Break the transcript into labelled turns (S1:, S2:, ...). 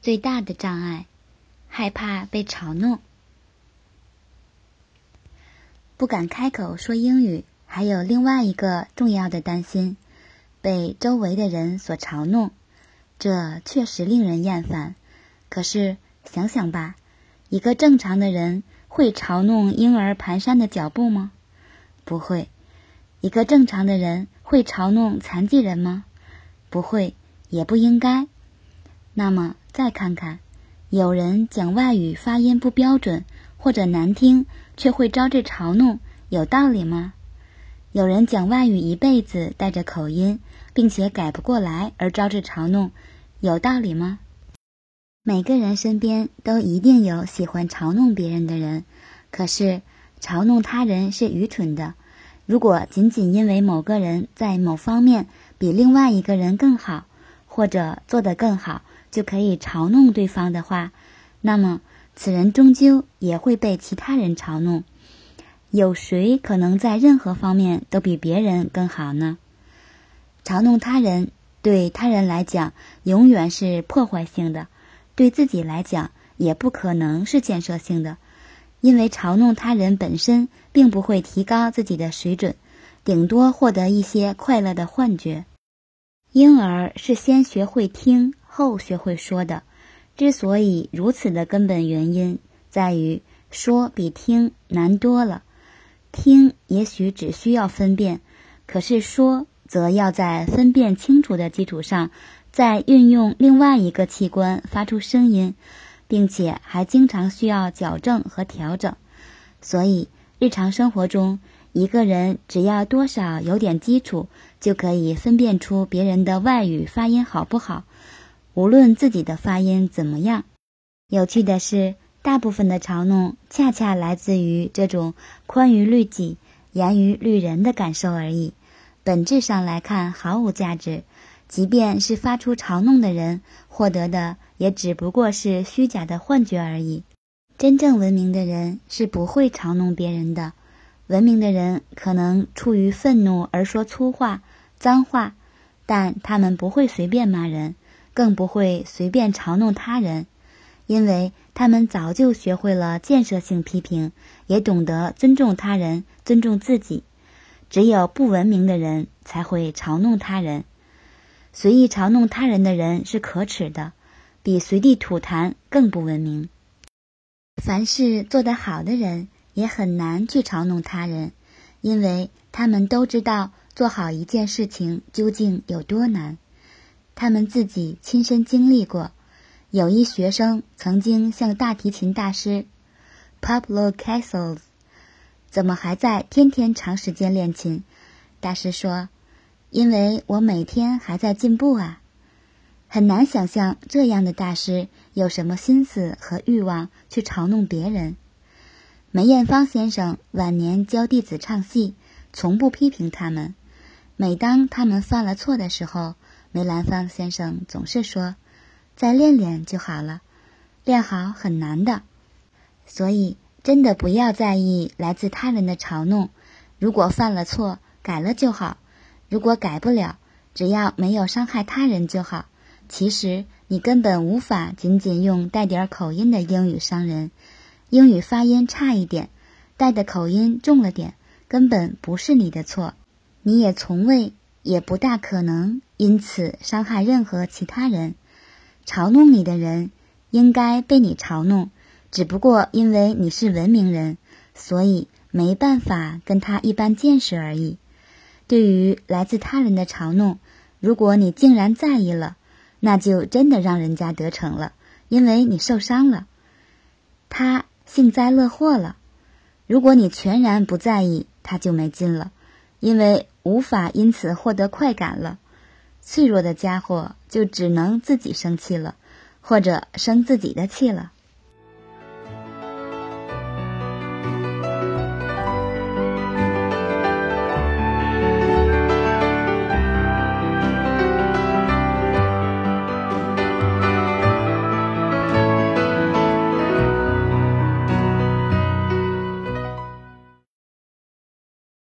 S1: 最大的障碍，害怕被嘲弄，不敢开口说英语。还有另外一个重要的担心，被周围的人所嘲弄，这确实令人厌烦。可是想想吧，一个正常的人会嘲弄婴儿蹒跚的脚步吗？不会。一个正常的人会嘲弄残疾人吗？不会。也不应该。那么再看看，有人讲外语发音不标准或者难听，却会招致嘲弄，有道理吗？有人讲外语一辈子带着口音，并且改不过来而招致嘲弄，有道理吗？每个人身边都一定有喜欢嘲弄别人的人，可是嘲弄他人是愚蠢的。如果仅仅因为某个人在某方面比另外一个人更好，或者做得更好，就可以嘲弄对方的话，那么此人终究也会被其他人嘲弄。有谁可能在任何方面都比别人更好呢？嘲弄他人对他人来讲永远是破坏性的，对自己来讲也不可能是建设性的，因为嘲弄他人本身并不会提高自己的水准，顶多获得一些快乐的幻觉。婴儿是先学会听后学会说的，之所以如此的根本原因在于说比听难多了。听也许只需要分辨，可是说则要在分辨清楚的基础上，再运用另外一个器官发出声音，并且还经常需要矫正和调整。所以日常生活中。一个人只要多少有点基础，就可以分辨出别人的外语发音好不好，无论自己的发音怎么样。有趣的是，大部分的嘲弄恰恰来自于这种宽于律己、严于律人的感受而已，本质上来看毫无价值。即便是发出嘲弄的人获得的，也只不过是虚假的幻觉而已。真正文明的人是不会嘲弄别人的。文明的人可能出于愤怒而说粗话、脏话，但他们不会随便骂人，更不会随便嘲弄他人，因为他们早就学会了建设性批评，也懂得尊重他人、尊重自己。只有不文明的人才会嘲弄他人，随意嘲弄他人的人是可耻的，比随地吐痰更不文明。凡事做得好的人。也很难去嘲弄他人，因为他们都知道做好一件事情究竟有多难。他们自己亲身经历过。有一学生曾经向大提琴大师 Pablo Casals：“ 怎么还在天天长时间练琴？”大师说：“因为我每天还在进步啊。”很难想象这样的大师有什么心思和欲望去嘲弄别人。梅艳芳先生晚年教弟子唱戏，从不批评他们。每当他们犯了错的时候，梅兰芳先生总是说：“再练练就好了，练好很难的。”所以，真的不要在意来自他人的嘲弄。如果犯了错，改了就好；如果改不了，只要没有伤害他人就好。其实，你根本无法仅仅用带点口音的英语伤人。英语发音差一点，带的口音重了点，根本不是你的错，你也从未，也不大可能因此伤害任何其他人。嘲弄你的人应该被你嘲弄，只不过因为你是文明人，所以没办法跟他一般见识而已。对于来自他人的嘲弄，如果你竟然在意了，那就真的让人家得逞了，因为你受伤了，他。幸灾乐祸了。如果你全然不在意，他就没劲了，因为无法因此获得快感了。脆弱的家伙就只能自己生气了，或者生自己的气了。